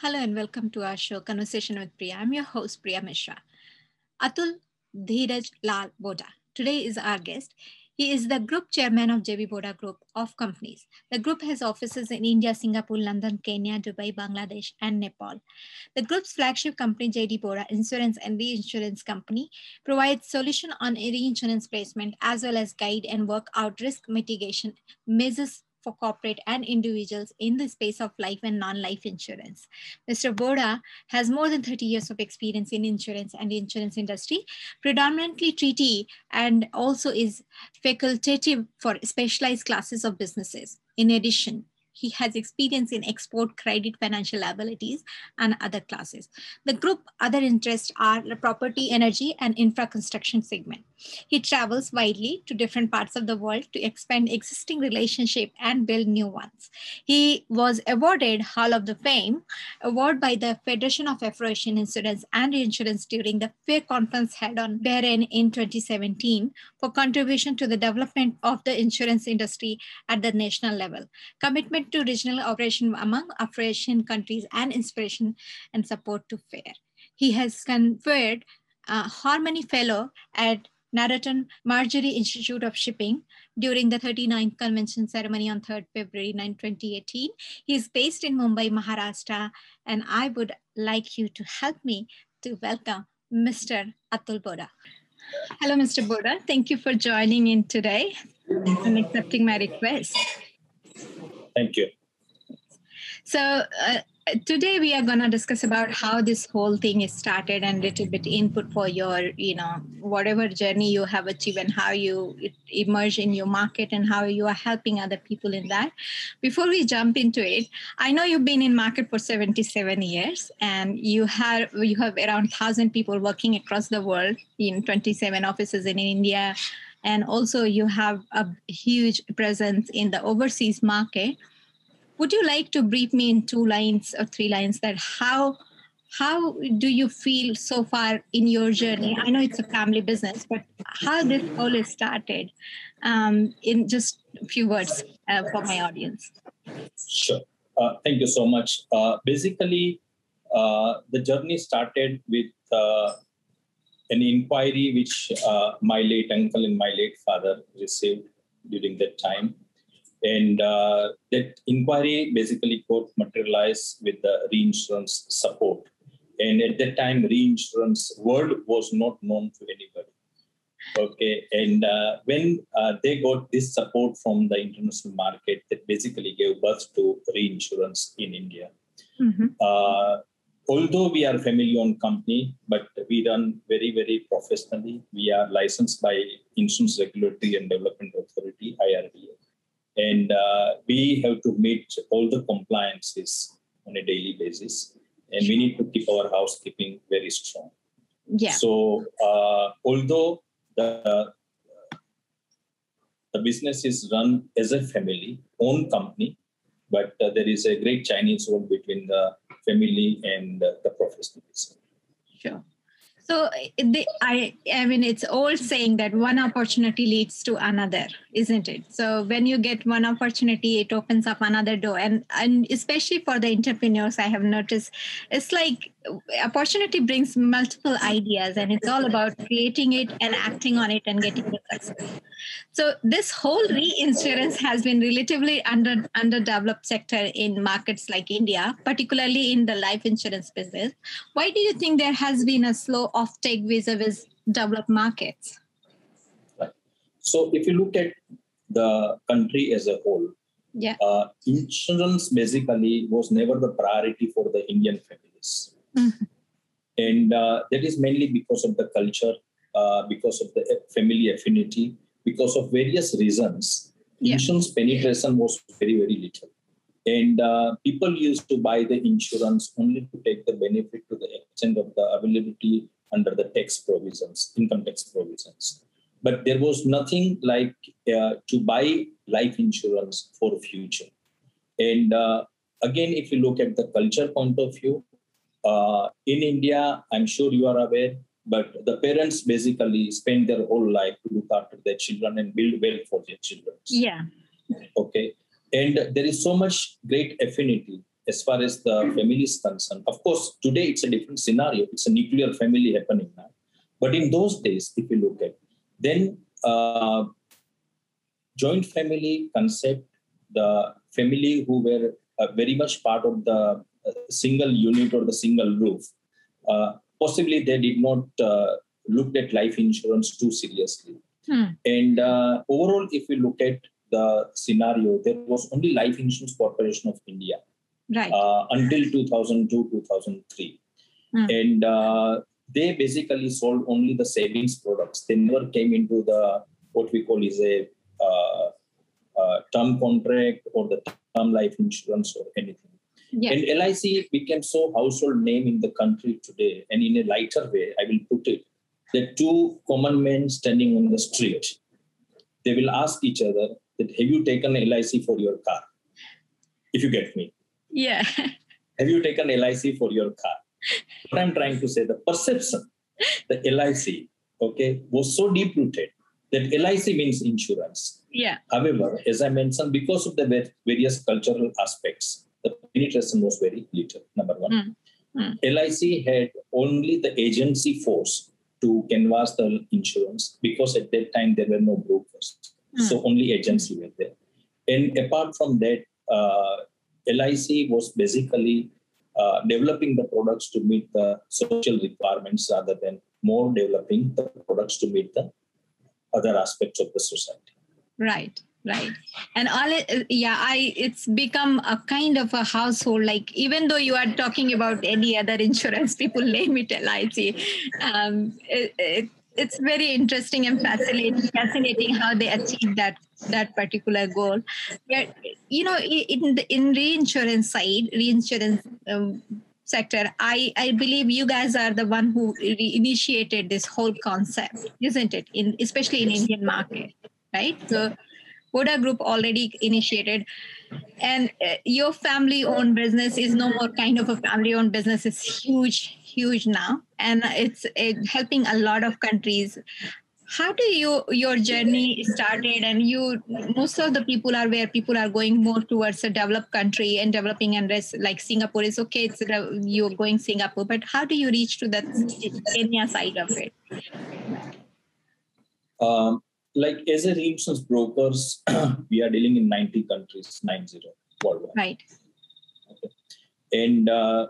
Hello and welcome to our show, Conversation with Priya. I'm your host, Priya Mishra. Atul Dhiraj Lal Boda. Today is our guest. He is the group chairman of JB Boda Group of Companies. The group has offices in India, Singapore, London, Kenya, Dubai, Bangladesh, and Nepal. The group's flagship company, JB Boda Insurance and Reinsurance Company, provides solution on reinsurance placement as well as guide and work out risk mitigation measures for corporate and individuals in the space of life and non-life insurance. Mr. Boda has more than 30 years of experience in insurance and the insurance industry, predominantly treaty, and also is facultative for specialized classes of businesses. In addition, he has experience in export credit financial liabilities and other classes. The group other interests are the property, energy, and infra construction segment. He travels widely to different parts of the world to expand existing relationship and build new ones. He was awarded Hall of the Fame award by the Federation of Afro-Asian Insurance and Reinsurance during the FAIR conference held on Bahrain in 2017 for contribution to the development of the insurance industry at the national level. Commitment to regional operation among African countries and inspiration and support to FAIR. He has conferred a Harmony Fellow at Narottam Morarjee Institute of Shipping during the 39th convention ceremony on 3rd February 9, 2018. He is based in Mumbai, Maharashtra, and I would like you to help me to welcome Mr. Atul Boda. Hello, Mr. Boda. Thank you for joining in today and accepting my request. Thank you. So uh, today we are going to discuss about how this whole thing is started and little bit input for your, you know, whatever journey you have achieved and how you emerge in your market and how you are helping other people in that. Before we jump into it, I know you've been in market for 77 years and you have you have around 1000 people working across the world in 27 offices in India and also you have a huge presence in the overseas market would you like to brief me in two lines or three lines that how how do you feel so far in your journey? I know it's a family business but how this all is started? Um, in just a few words uh, for my audience. Sure. Uh, thank you so much. Uh, basically uh, the journey started with uh, an inquiry which uh, my late uncle and my late father received during that time and uh, that inquiry basically got materialized with the reinsurance support. And at that time, reinsurance world was not known to anybody. Okay, and uh, when uh, they got this support from the international market, that basically gave birth to reinsurance in India. Mm-hmm. Uh, although we are a family-owned company, but we run very, very professionally. We are licensed by Insurance Regulatory and Development Authority (IRDA), and uh, we have to meet all the compliances on a daily basis. And we need to keep our housekeeping very strong. Yeah. So uh, although the the business is run as a family owned company but uh, there is a great chinese wall between the family and the professionals. Sure so eh, the, I, I mean, it's old saying that one opportunity leads to another, isn't it? So when you get one opportunity, it opens up another door, and and especially for the entrepreneurs, I have noticed, it's like opportunity brings multiple ideas, and it's all about creating it and acting on it and getting the success. So this whole reinsurance has been relatively under underdeveloped sector in markets like India, particularly in the life insurance business. Why do you think there has been a slow offtake vis-a-vis developed markets? Right. So if you look at the country as a whole, yeah, uh, insurance basically was never the priority for the Indian families, mm-hmm. and uh, that is mainly because of the culture, uh, because of the family affinity because of various reasons, yeah. insurance penetration was very, very little. And uh, people used to buy the insurance only to take the benefit to the extent of the availability under the tax provisions, income tax provisions. But there was nothing like uh, to buy life insurance for future. And uh, again, if you look at the culture point of view, uh, in India, I'm sure you are aware, but the parents basically spend their whole life to look after their children and build wealth for their children. Yeah. Okay. And there is so much great affinity as far as the family is concerned. Of course, today it's a different scenario. It's a nuclear family happening now. But in those days, if you look at, then uh, joint family concept, the family who were uh, very much part of the single unit or the single roof, uh, possibly they did not uh, look at life insurance too seriously. Hmm. And uh, overall, if we look at the scenario, there was only Life Insurance Corporation of India right. until 2002, 2003. Hmm. And they basically sold only the savings products. They never came into the what we call is a uh, uh, term contract or the term life insurance or anything. Yes. And LIC became so household name in the country today. And in a lighter way, I will put it, the two common men standing on the street, they will ask each other that have you taken LIC for your car? If you get me. Yeah. have you taken LIC for your car? what I'm trying to say, the perception, the LIC, okay, was so deep rooted that LIC means insurance. Yeah. However, as I mentioned, because of the various cultural aspects, the penetration was very little. Number one. Mm. Mm. LIC had only the agency force to canvass the insurance because at that time there were no brokers. Mm. So only agency were there. And apart from that, uh, LIC was basically uh, developing the products to meet the social requirements rather than more developing the products to meet the other aspects of the society. Right right. And all it, yeah i it's become a kind of a household like even though you are talking about any other insurance people name it lic um, it, it, it's very interesting and fascinating fascinating how they achieve that that particular goal. Yet, you know in the in reinsurance side reinsurance um, sector i i believe you guys are the one who initiated this whole concept isn't it? In especially in indian market right? So Boda Group already initiated, and uh, your family-owned business is no more kind of a family-owned business. It's huge, huge now, and it's helping a lot of countries. How do you your journey started? And you, most of the people are where people are going more towards a developed country and developing, and like Singapore is okay. It's you're going Singapore, but how do you reach to that Kenya side of it? Um, like as a reinsurance brokers, we are dealing in 90 countries, 90 worldwide. Right. Okay. And uh,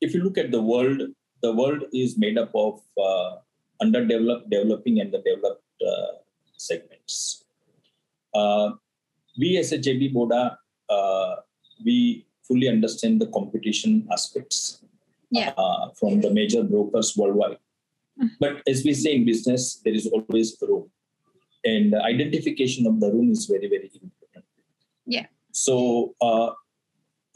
if you look at the world, the world is made up of uh, underdeveloped, developing, and the developed uh, segments. Uh, we as a JB Boda, uh, we fully understand the competition aspects yeah. Uh, from the major brokers worldwide but as we say in business, there is always a room. And the identification of the room is very, very important. Yeah. So, uh,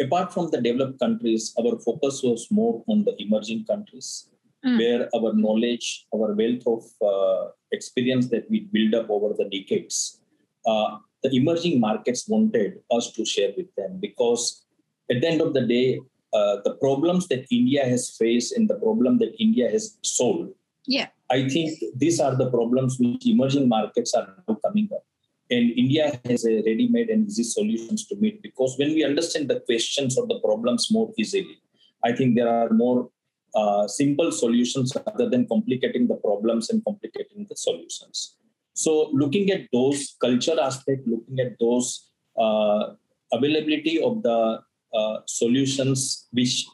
apart from the developed countries, our focus was more on the emerging countries, mm. where our knowledge, our wealth of uh, experience that we build up over the decades, uh, the emerging markets wanted us to share with them because at the end of the day, uh, the problems that India has faced and the problem that India has solved yeah. I think these are the problems which emerging markets are now coming up. And India has a ready-made and easy solutions to meet because when we understand the questions or the problems more easily, I think there are more uh, simple solutions rather than complicating the problems and complicating the solutions. So looking at those culture aspect, looking at those uh, availability of the uh, solutions, which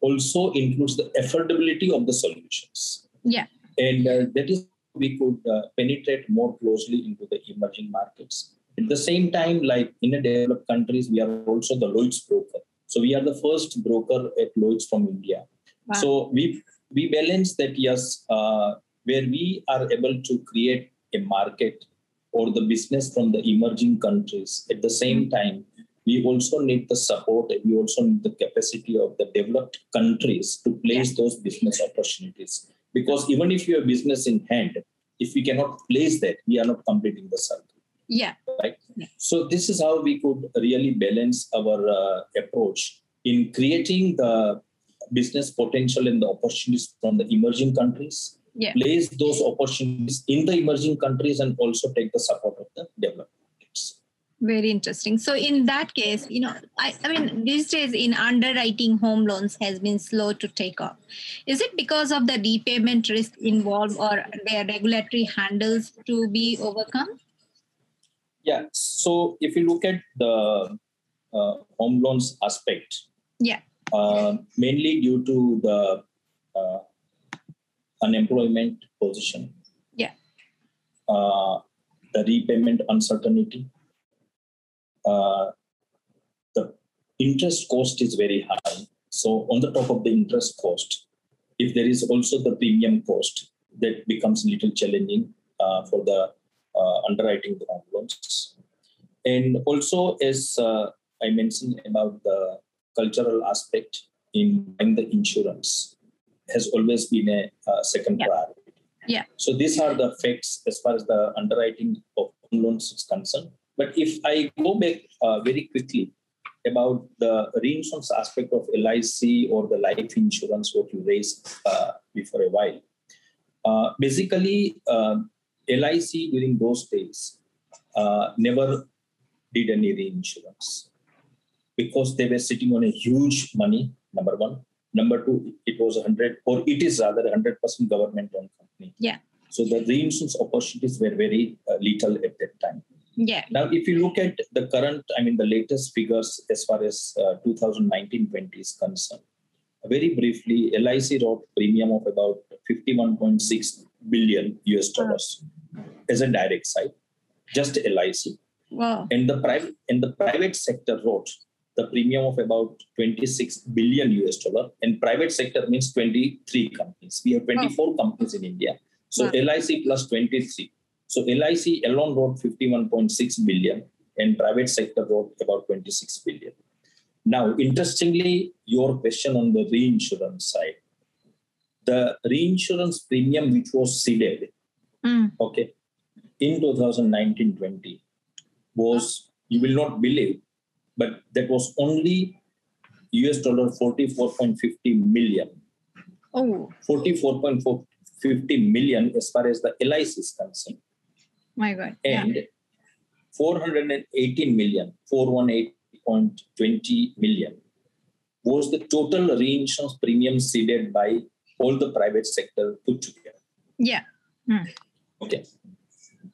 also includes the affordability of the solutions yeah. And uh, that is we could uh, penetrate more closely into the emerging markets. At the same time, like in the developed countries, we are also the Lloyd's broker. So we are the first broker at Lloyd's from India. Wow. So we we balance that yes, uh, where we are able to create a market or the business from the emerging countries. At the same mm-hmm. time, we also need the support. We also need the capacity of the developed countries to place yeah. those business opportunities. Because even if you have business in hand, if we cannot place that, we are not completing the circle. Yeah. Right. Yeah. So this is how we could really balance our uh, approach in creating the business potential and the opportunities from the emerging countries. Yeah. Place those opportunities in the emerging countries and also take the support of the. Very interesting. So in that case, you know, I, I mean, these days in underwriting home loans has been slow to take off. Is it because of the repayment risk involved or their regulatory handles to be overcome? Yeah. So if you look at the uh, home loans aspect, yeah, uh, mainly due to the uh, unemployment position, yeah, uh, the repayment uncertainty, uh, the interest cost is very high. So on the top of the interest cost, if there is also the premium cost, that becomes a little challenging uh, for the uh, underwriting the home loans. And also, as uh, I mentioned about the cultural aspect in buying the insurance, has always been a uh, second Yeah. priority. Yeah. So these are the facts as far as the underwriting of home loans is concerned. But if I go back uh, very quickly about the reinsurance aspect of LIC or the life insurance, what you raised uh, before a while, uh, basically uh, LIC during those days uh, never did any reinsurance because they were sitting on a huge money. Number one, number two, it was a hundred or it is rather hundred percent government-owned company. Yeah. So the reinsurance opportunities were very uh, little at that time. Yeah. Now, if you look at the current, I mean, the latest figures as far as uh, 2019-20 is concerned, very briefly, LIC wrote premium of about 51.6 billion US dollars as a direct side, just LIC. Wow. And the private and the private sector wrote the premium of about 26 billion US dollar. And private sector means 23 companies. We have 24 companies in India. So Wow. LIC plus 23. So LIC alone wrote 51.6 billion and private sector wrote about 26 billion. Now, interestingly, your question on the reinsurance side, the reinsurance premium which was ceded, Mm. okay, in 2019-20 was, you will not believe, but that was only US dollar 44.50 million. Oh 44.50 million as far as the LIC is concerned. My God. Yeah. and 418 million, 418.20 million was the total reinsurance premium ceded by all the private sector put together. Yeah. Okay.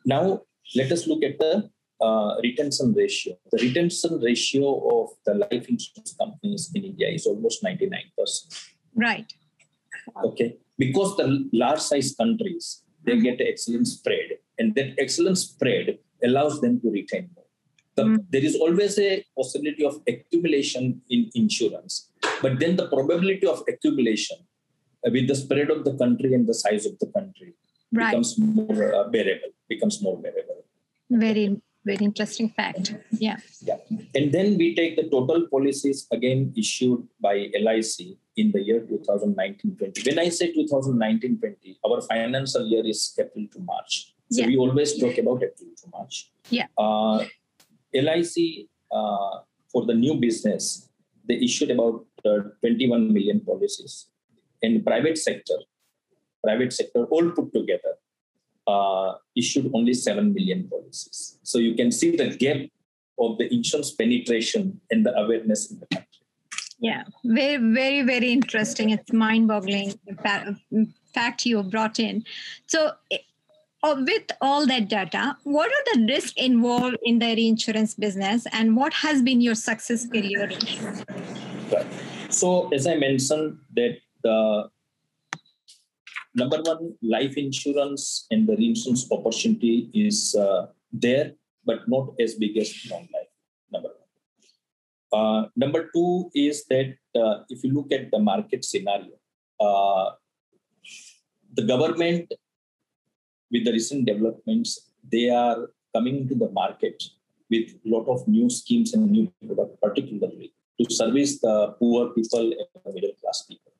Now let us look at the uh, retention ratio. The retention ratio of the life insurance companies in India is almost 99%. Right. okay because the large size countries they Mhm. get excellent spread and that excellent spread allows them to retain more The- Mhm. there is always a possibility of accumulation in insurance but then the probability of accumulation uh, with the spread of the country and the size of the country Right. becomes more uh, bearable becomes more bearable Very, very interesting fact. Yeah. yeah. And then we take the total policies again issued by LIC in the year 2019-20. When I say 2019-20, our financial year is April to March. So Yeah. we always talk about April to March. Yeah. Uh, LIC uh, for the new business, they issued about uh, 21 million policies. In private sector, private sector all put together, uh, issued only 7 million policies. So you can see the gap of the insurance penetration and the awareness in the country. Yeah. Very, very, very interesting. It's mind boggling fact you brought in. So, eh, oh, with all that data, what are the risks involved in the reinsurance business and what has been your success ratio? Right. So as I mentioned that the number one life insurance and the reinsurance opportunity is uh, there, but not as big as non-life. Number one. Uh, number two is that uh, if you look at the market scenario, uh, the government, with the recent developments, they are coming into the market with a lot of new schemes and new products, particularly to service the poor people and the middle class people.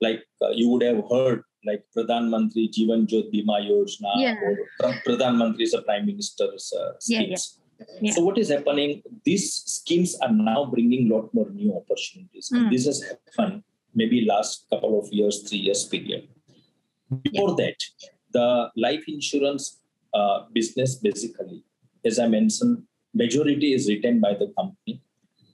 Like uh, you would have heard, like Pradhan Mantri Jivan Jyoti Bima Yojana Yeah. or Pra- Pradhan Mantri is the Prime Minister's uh, Yeah, yeah. schemes. Yeah. So what is happening? These schemes are now bringing a lot more new opportunities. Mm. this has happened maybe last couple of years, three years period. Before that, the life insurance uh, business basically, as I mentioned, majority is retained by the company.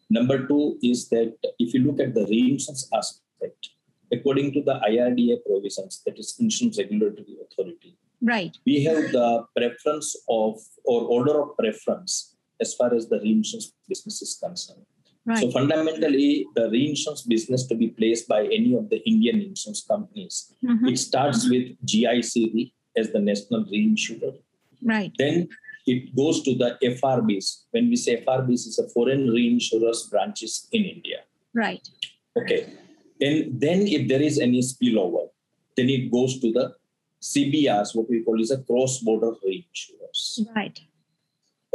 Number two is that if you look at the reinsurance aspect, according to the IRDA provisions, that is Insurance Regulatory Authority, right? We have the preference of or order of preference as far as the reinsurance business is concerned. Right. So fundamentally, the reinsurance business to be placed by any of the Indian insurance companies, mm-hmm. it starts with GIC as the national reinsurer. Right. Then it goes to the FRBs. When we say FRBs, it's a foreign reinsurers branches in India. Right. Okay. And then if there is any spillover, then it goes to the CBRs, what we call is a cross-border reinsurers. Right.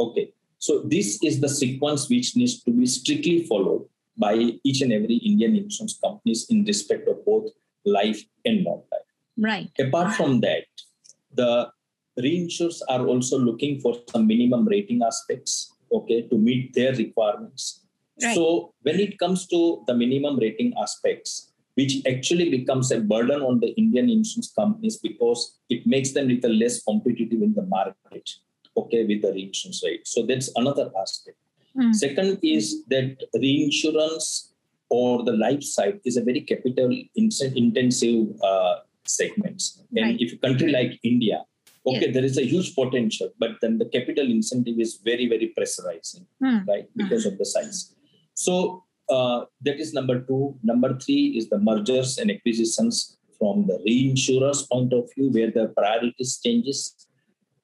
Okay. So this is the sequence which needs to be strictly followed by each and every Indian insurance companies in respect of both life and non-life. Right. Apart from that, the reinsurers are also looking for some minimum rating aspects, okay, to meet their requirements. Right. So when it comes to the minimum rating aspects, which actually becomes a burden on the Indian insurance companies because it makes them little less competitive in the market okay with the reinsurance rate. So that's another aspect. Mm. Second is that reinsurance or the life side is a very capital intensive uh, segments. And right. if a country like India, okay, yes. there is a huge potential, but then the capital incentive is very, very pressurizing, mm. right, because mm. of the size. So uh, that is number two. Number three is the mergers and acquisitions from the reinsurers point of view, where the priorities changes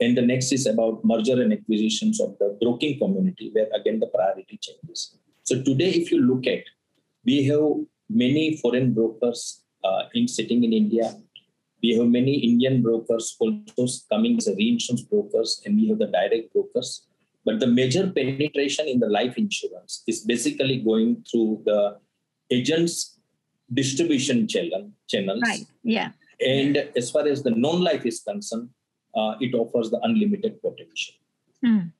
and the next is about merger and acquisitions of the broking community, where again the priority changes. So today, if you look at, we have many foreign brokers uh, in sitting in India. We have many Indian brokers also coming as reinsurance brokers, and we have the direct brokers. But the major penetration in the life insurance is basically going through the agents' distribution channel, channels. Right. Yeah. And as far as the non-life is concerned, uh, it offers the unlimited potential. Mm,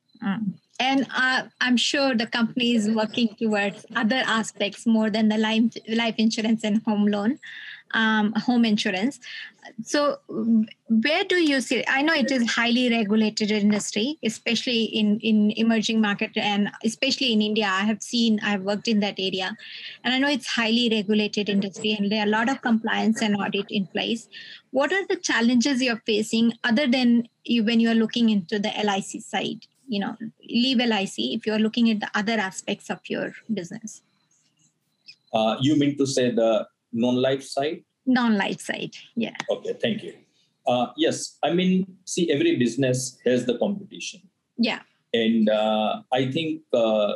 And uh, I'm sure the company is working towards other aspects more than the life, life insurance and home loan um, home insurance. So, where do you see? I know it is highly regulated industry, especially in in emerging market and especially in India. I have seen, I've worked in that area, and I know it's highly regulated industry, and there are a lot of compliance and audit in place. What are the challenges you're facing other than you when you are looking into the LIC side? You know, leave LIC if you are looking at the other aspects of your business. Uh, you mean to say the non-life side? Non-life side, yeah. Okay, thank you. Uh, yes, I mean, see, every business has the competition. Yeah. And uh, I think uh,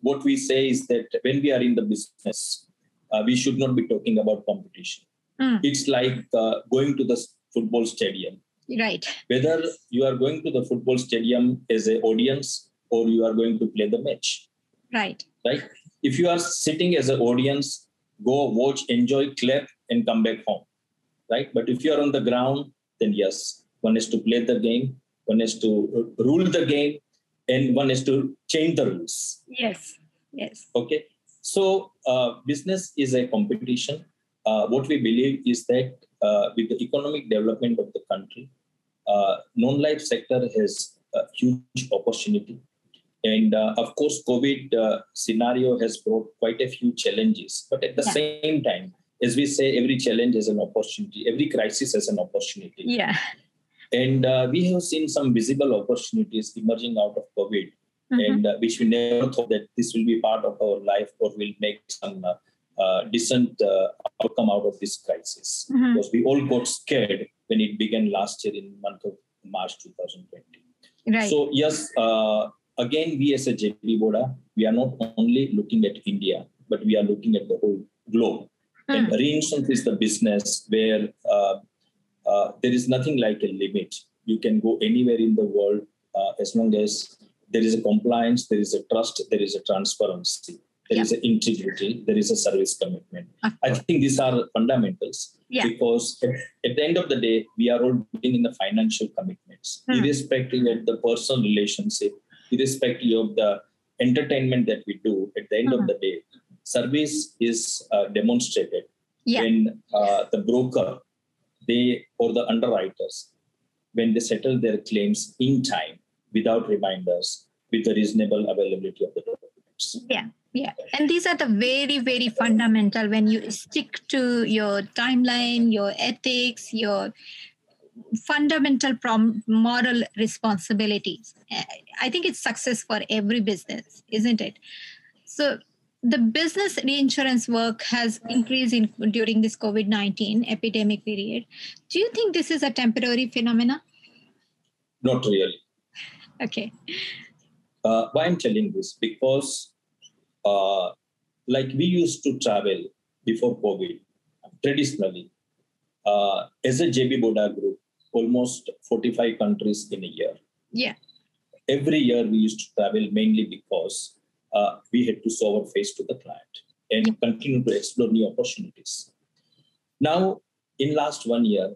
what we say is that when we are in the business, uh, we should not be talking about competition. Mm. It's like uh, going to the football stadium. Right. Whether you are going to the football stadium as an audience or you are going to play the match. Right. Right. If you are sitting as an audience, go watch, enjoy, clap, and come back home. Right? But if you're on the ground, then yes, one is to play the game, one is to rule the game, and one is to change the rules. Yes. Yes. Okay. So uh, business is a competition. Uh, what we believe is that uh, with the economic development of the country, uh, non-life sector has a huge opportunity and uh, of course, COVID uh, scenario has brought quite a few challenges. But at the yeah. same time, as we say, every challenge is an opportunity. Every crisis is an opportunity. Yeah. And uh, we have seen some visible opportunities emerging out of COVID, mm-hmm. and uh, which we never thought that this will be part of our life or will make some uh, uh, decent outcome out of this crisis. Mm-hmm. Because we all got scared when it began last year in month of March 2020. Right. So yes, again, we as a JB Boda, we are not only looking at India, but we are looking at the whole globe. Mm. And reinsurance is the business where uh, uh, there is nothing like a limit. You can go anywhere in the world uh, as long as there is a compliance, there is a trust, there is a transparency, there yeah. is an integrity, there is a service commitment. I think these are fundamentals yeah. because at, the end of the day, we are all dealing in the financial commitments, mm. irrespective of the personal relationship irrespective of the entertainment that we do, at the end of the day, service is uh, demonstrated yeah. when uh, the broker, they or the underwriters, when they settle their claims in time without reminders, with the reasonable availability of the documents. Yeah, yeah. And these are the very, very fundamental when you stick to your timeline, your ethics, your fundamental prom- moral responsibilities. I think it's success for every business, isn't it? So the business reinsurance work has increased in, during this COVID 19 epidemic period. Do you think this is a temporary phenomena? Not really. Okay. Uh, why I'm telling this? Because, uh, like we used to travel before COVID, traditionally, uh, as a JB Boda group, almost 45 countries in a year. Yeah. Every year we used to travel mainly because uh, we had to show our face to the client and yeah. continue to explore new opportunities. Now, in last one year,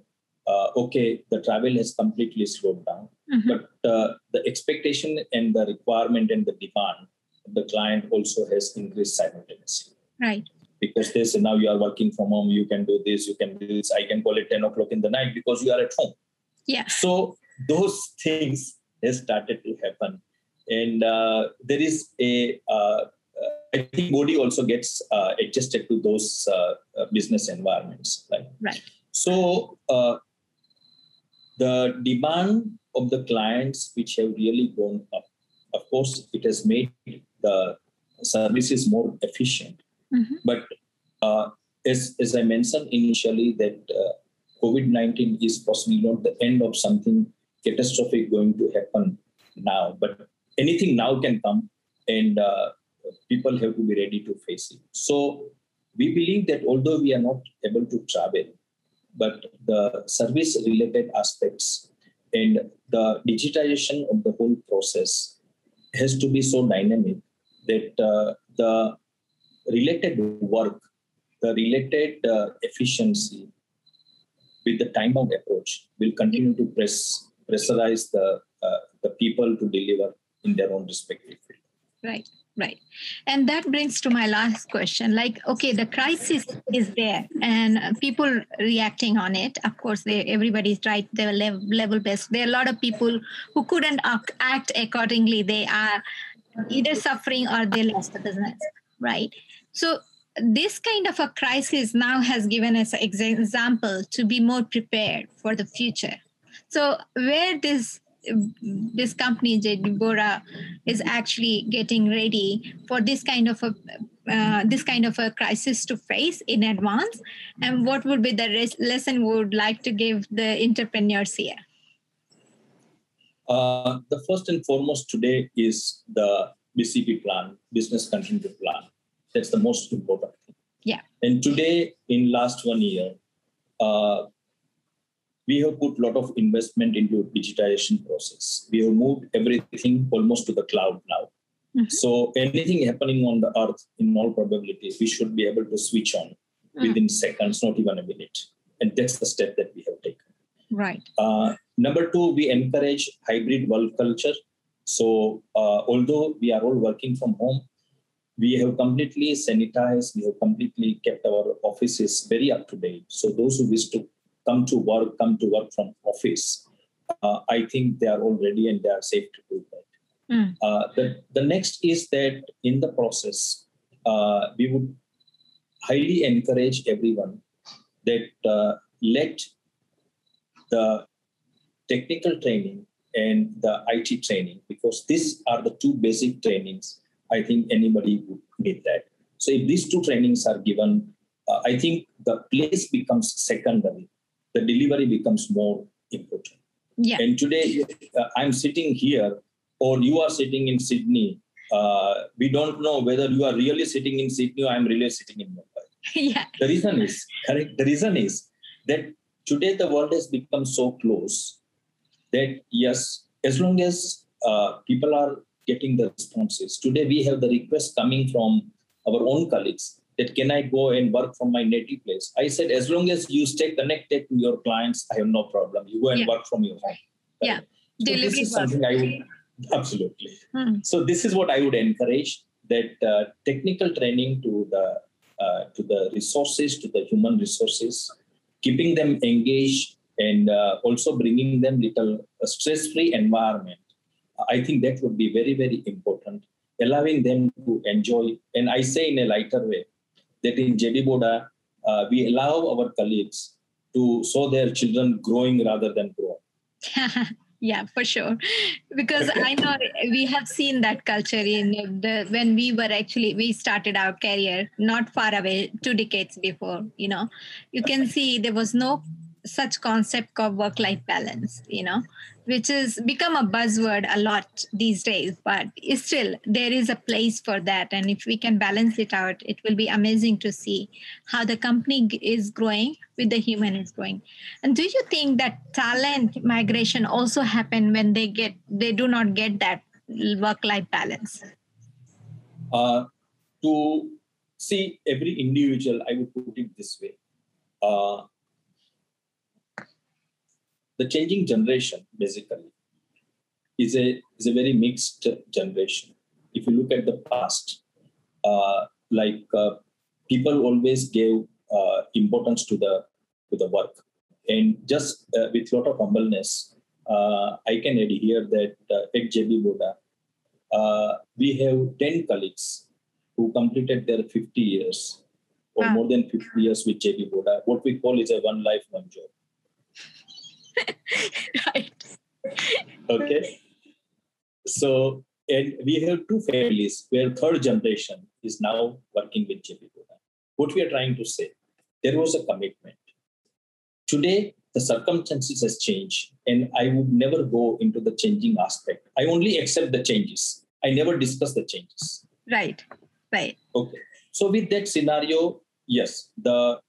uh, okay, the travel has completely slowed down, mm-hmm. but uh, the expectation and the requirement and the demand the client also has increased simultaneously. Right. Because they say now you are working from home, you can do this, you can do this. I can call it 10 o'clock in the night because you are at home. Yeah. So those things has started to happen and uh, there is a uh, I think body also gets uh, adjusted to those uh, uh, business environments. Right. Right. So uh, the demand of the clients, which have really gone up, of course, it has made the service is more efficient. Mm-hmm. But as as I mentioned initially, that COVID nineteen is possibly not the end of something catastrophic going to happen now, but anything now can come and uh, people have to be ready to face it. So we believe that although we are not able to travel, but the service related aspects and the digitization of the whole process has to be so dynamic that uh, the related work, the related uh, efficiency with the time bound approach will continue to press pressurize the uh, the people to deliver in their own respective field. Right, right. And that brings to my last question. Like, okay, the crisis is there and people reacting on it. Of course, they, everybody's right, they're level, level best. There are a lot of people who couldn't act accordingly. They are either suffering or they lost the business, right? So this kind of a crisis now has given us an example to be more prepared for the future. So where this this company JB is actually getting ready for this kind of a uh, this kind of a crisis to face in advance and what would be the res- lesson we would like to give the entrepreneurs here uh, the first and foremost today is the bcp plan business continuity plan that's the most important thing yeah and today in last one year uh, we have put a lot of investment into digitization process. We have moved everything almost to the cloud now. Mm-hmm. So anything happening on the earth, in all probability, we should be able to switch on mm-hmm. within seconds, not even a minute. And that's the step that we have taken. Right. Uh, number two, we encourage hybrid work culture. So uh, although we are all working from home, we have completely sanitized, we have completely kept our offices very up to date. So those who wish to come to work, come to work from office, uh, I think they are all ready and they are safe to do that. Mm. Uh, the, the next is that in the process, uh, we would highly encourage everyone that uh, let the technical training and the IT training, because these are the two basic trainings, I think anybody would need that. So if these two trainings are given, uh, I think the place becomes secondary the delivery becomes more important. Yeah. And today, uh, I'm sitting here, or you are sitting in Sydney. Uh, we don't know whether you are really sitting in Sydney or I'm really sitting in Mumbai. yeah. The reason is correct. The reason is that today the world has become so close that yes, as long as uh, people are getting the responses. Today we have the request coming from our own colleagues that can I go and work from my native place? I said, as long as you stay connected to your clients, I have no problem. You go and yeah. work from your home. Yeah. So this is something I would absolutely. Hmm. So this is what I would encourage that uh, technical training to the uh, to the resources, to the human resources, keeping them engaged and uh, also bringing them little stress-free environment I think that would be very, very important, allowing them to enjoy. And I say in a lighter way that in JB Boda, uh, we allow our colleagues to show their children growing rather than growing. yeah for sure because i know we have seen that culture in the when we were actually we started our career not far away two decades before you know you can see there was no such concept of work life balance you know which has become a buzzword a lot these days but still there is a place for that. And if we can balance it out it will be amazing to see how the company is growing with the human is growing. And do you think that talent migration also happen when they get they do not get that work life balance? Uh, to see every individual i would put it this way. Uh, the changing generation basically is a is a very mixed generation. If you look at the past, uh, like uh, people always gave uh, importance to the to the work, and just uh, with lot of humbleness, uh, I can add here that uh, at JB Boda, we have ten colleagues who completed their 50 years or wow. more than 50 years with JB Boda. What we call is a one life, one job. Right. Okay. So, and we have two families where third generation is now working with Boda. What we are trying to say, there was a commitment. Today, the circumstances has changed, and I would never go into the changing aspect. I only accept the changes. I never discuss the changes. Right. Right. Okay. So with that scenario, yes, the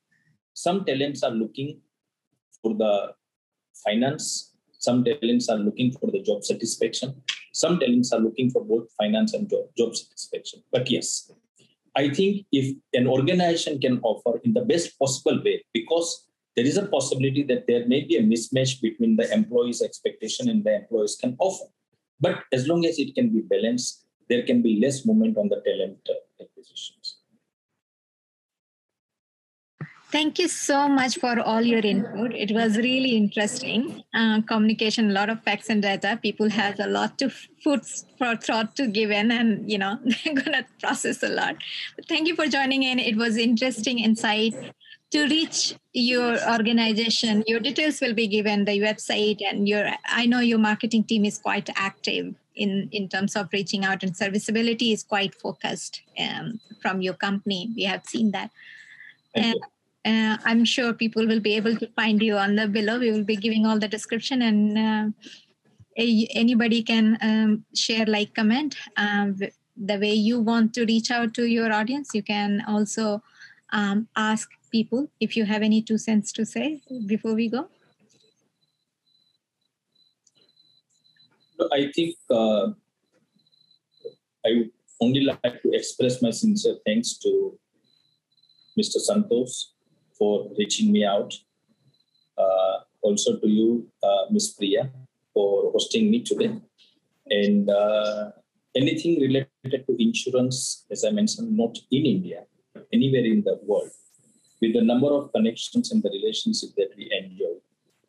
some talents are looking for the finance. Some talents are looking for the job satisfaction. Some talents are looking for both finance and job, job satisfaction. But yes, I think if an organization can offer in the best possible way, because there is a possibility that there may be a mismatch between the employee's expectation and the employees can offer. But as long as it can be balanced, there can be less movement on the talent uh, acquisitions. Thank you so much for all your input. It was really interesting. Uh, communication, a lot of facts and data. People have a lot to food for thought to give in, and you know they're gonna process a lot. But thank you for joining in. It was interesting insight. To reach your organization, your details will be given the website, and your. I know your marketing team is quite active in in terms of reaching out, and serviceability is quite focused um, from your company. We have seen that. And, uh, I'm sure people will be able to find you on the below. We will be giving all the description and uh, anybody can um, share, like, comment. Um, the way you want to reach out to your audience, you can also um, ask people if you have any two cents to say before we go. I think uh, I would only like to express my sincere thanks to Mr. Santos for reaching me out. Uh, also to you, uh, Ms. Priya, for hosting me today. And uh, anything related to insurance, as I mentioned, not in India, anywhere in the world, with the number of connections and the relationship that we enjoy,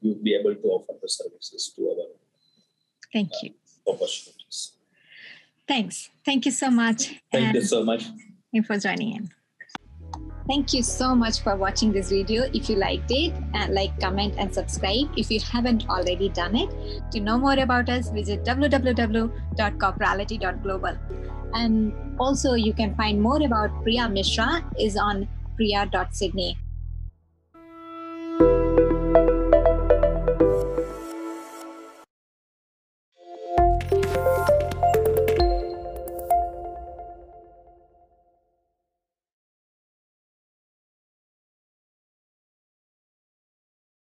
we will be able to offer the services to our Thank you. opportunities. Thanks. Thank you so much. Thank you so much. Thank you for joining in. Thank you so much for watching this video. If you liked it, uh, like, comment, and subscribe if you haven't already done it. To know more about us, visit www.corporality.global. And also, you can find more about Priya Mishra is on priya.sydney.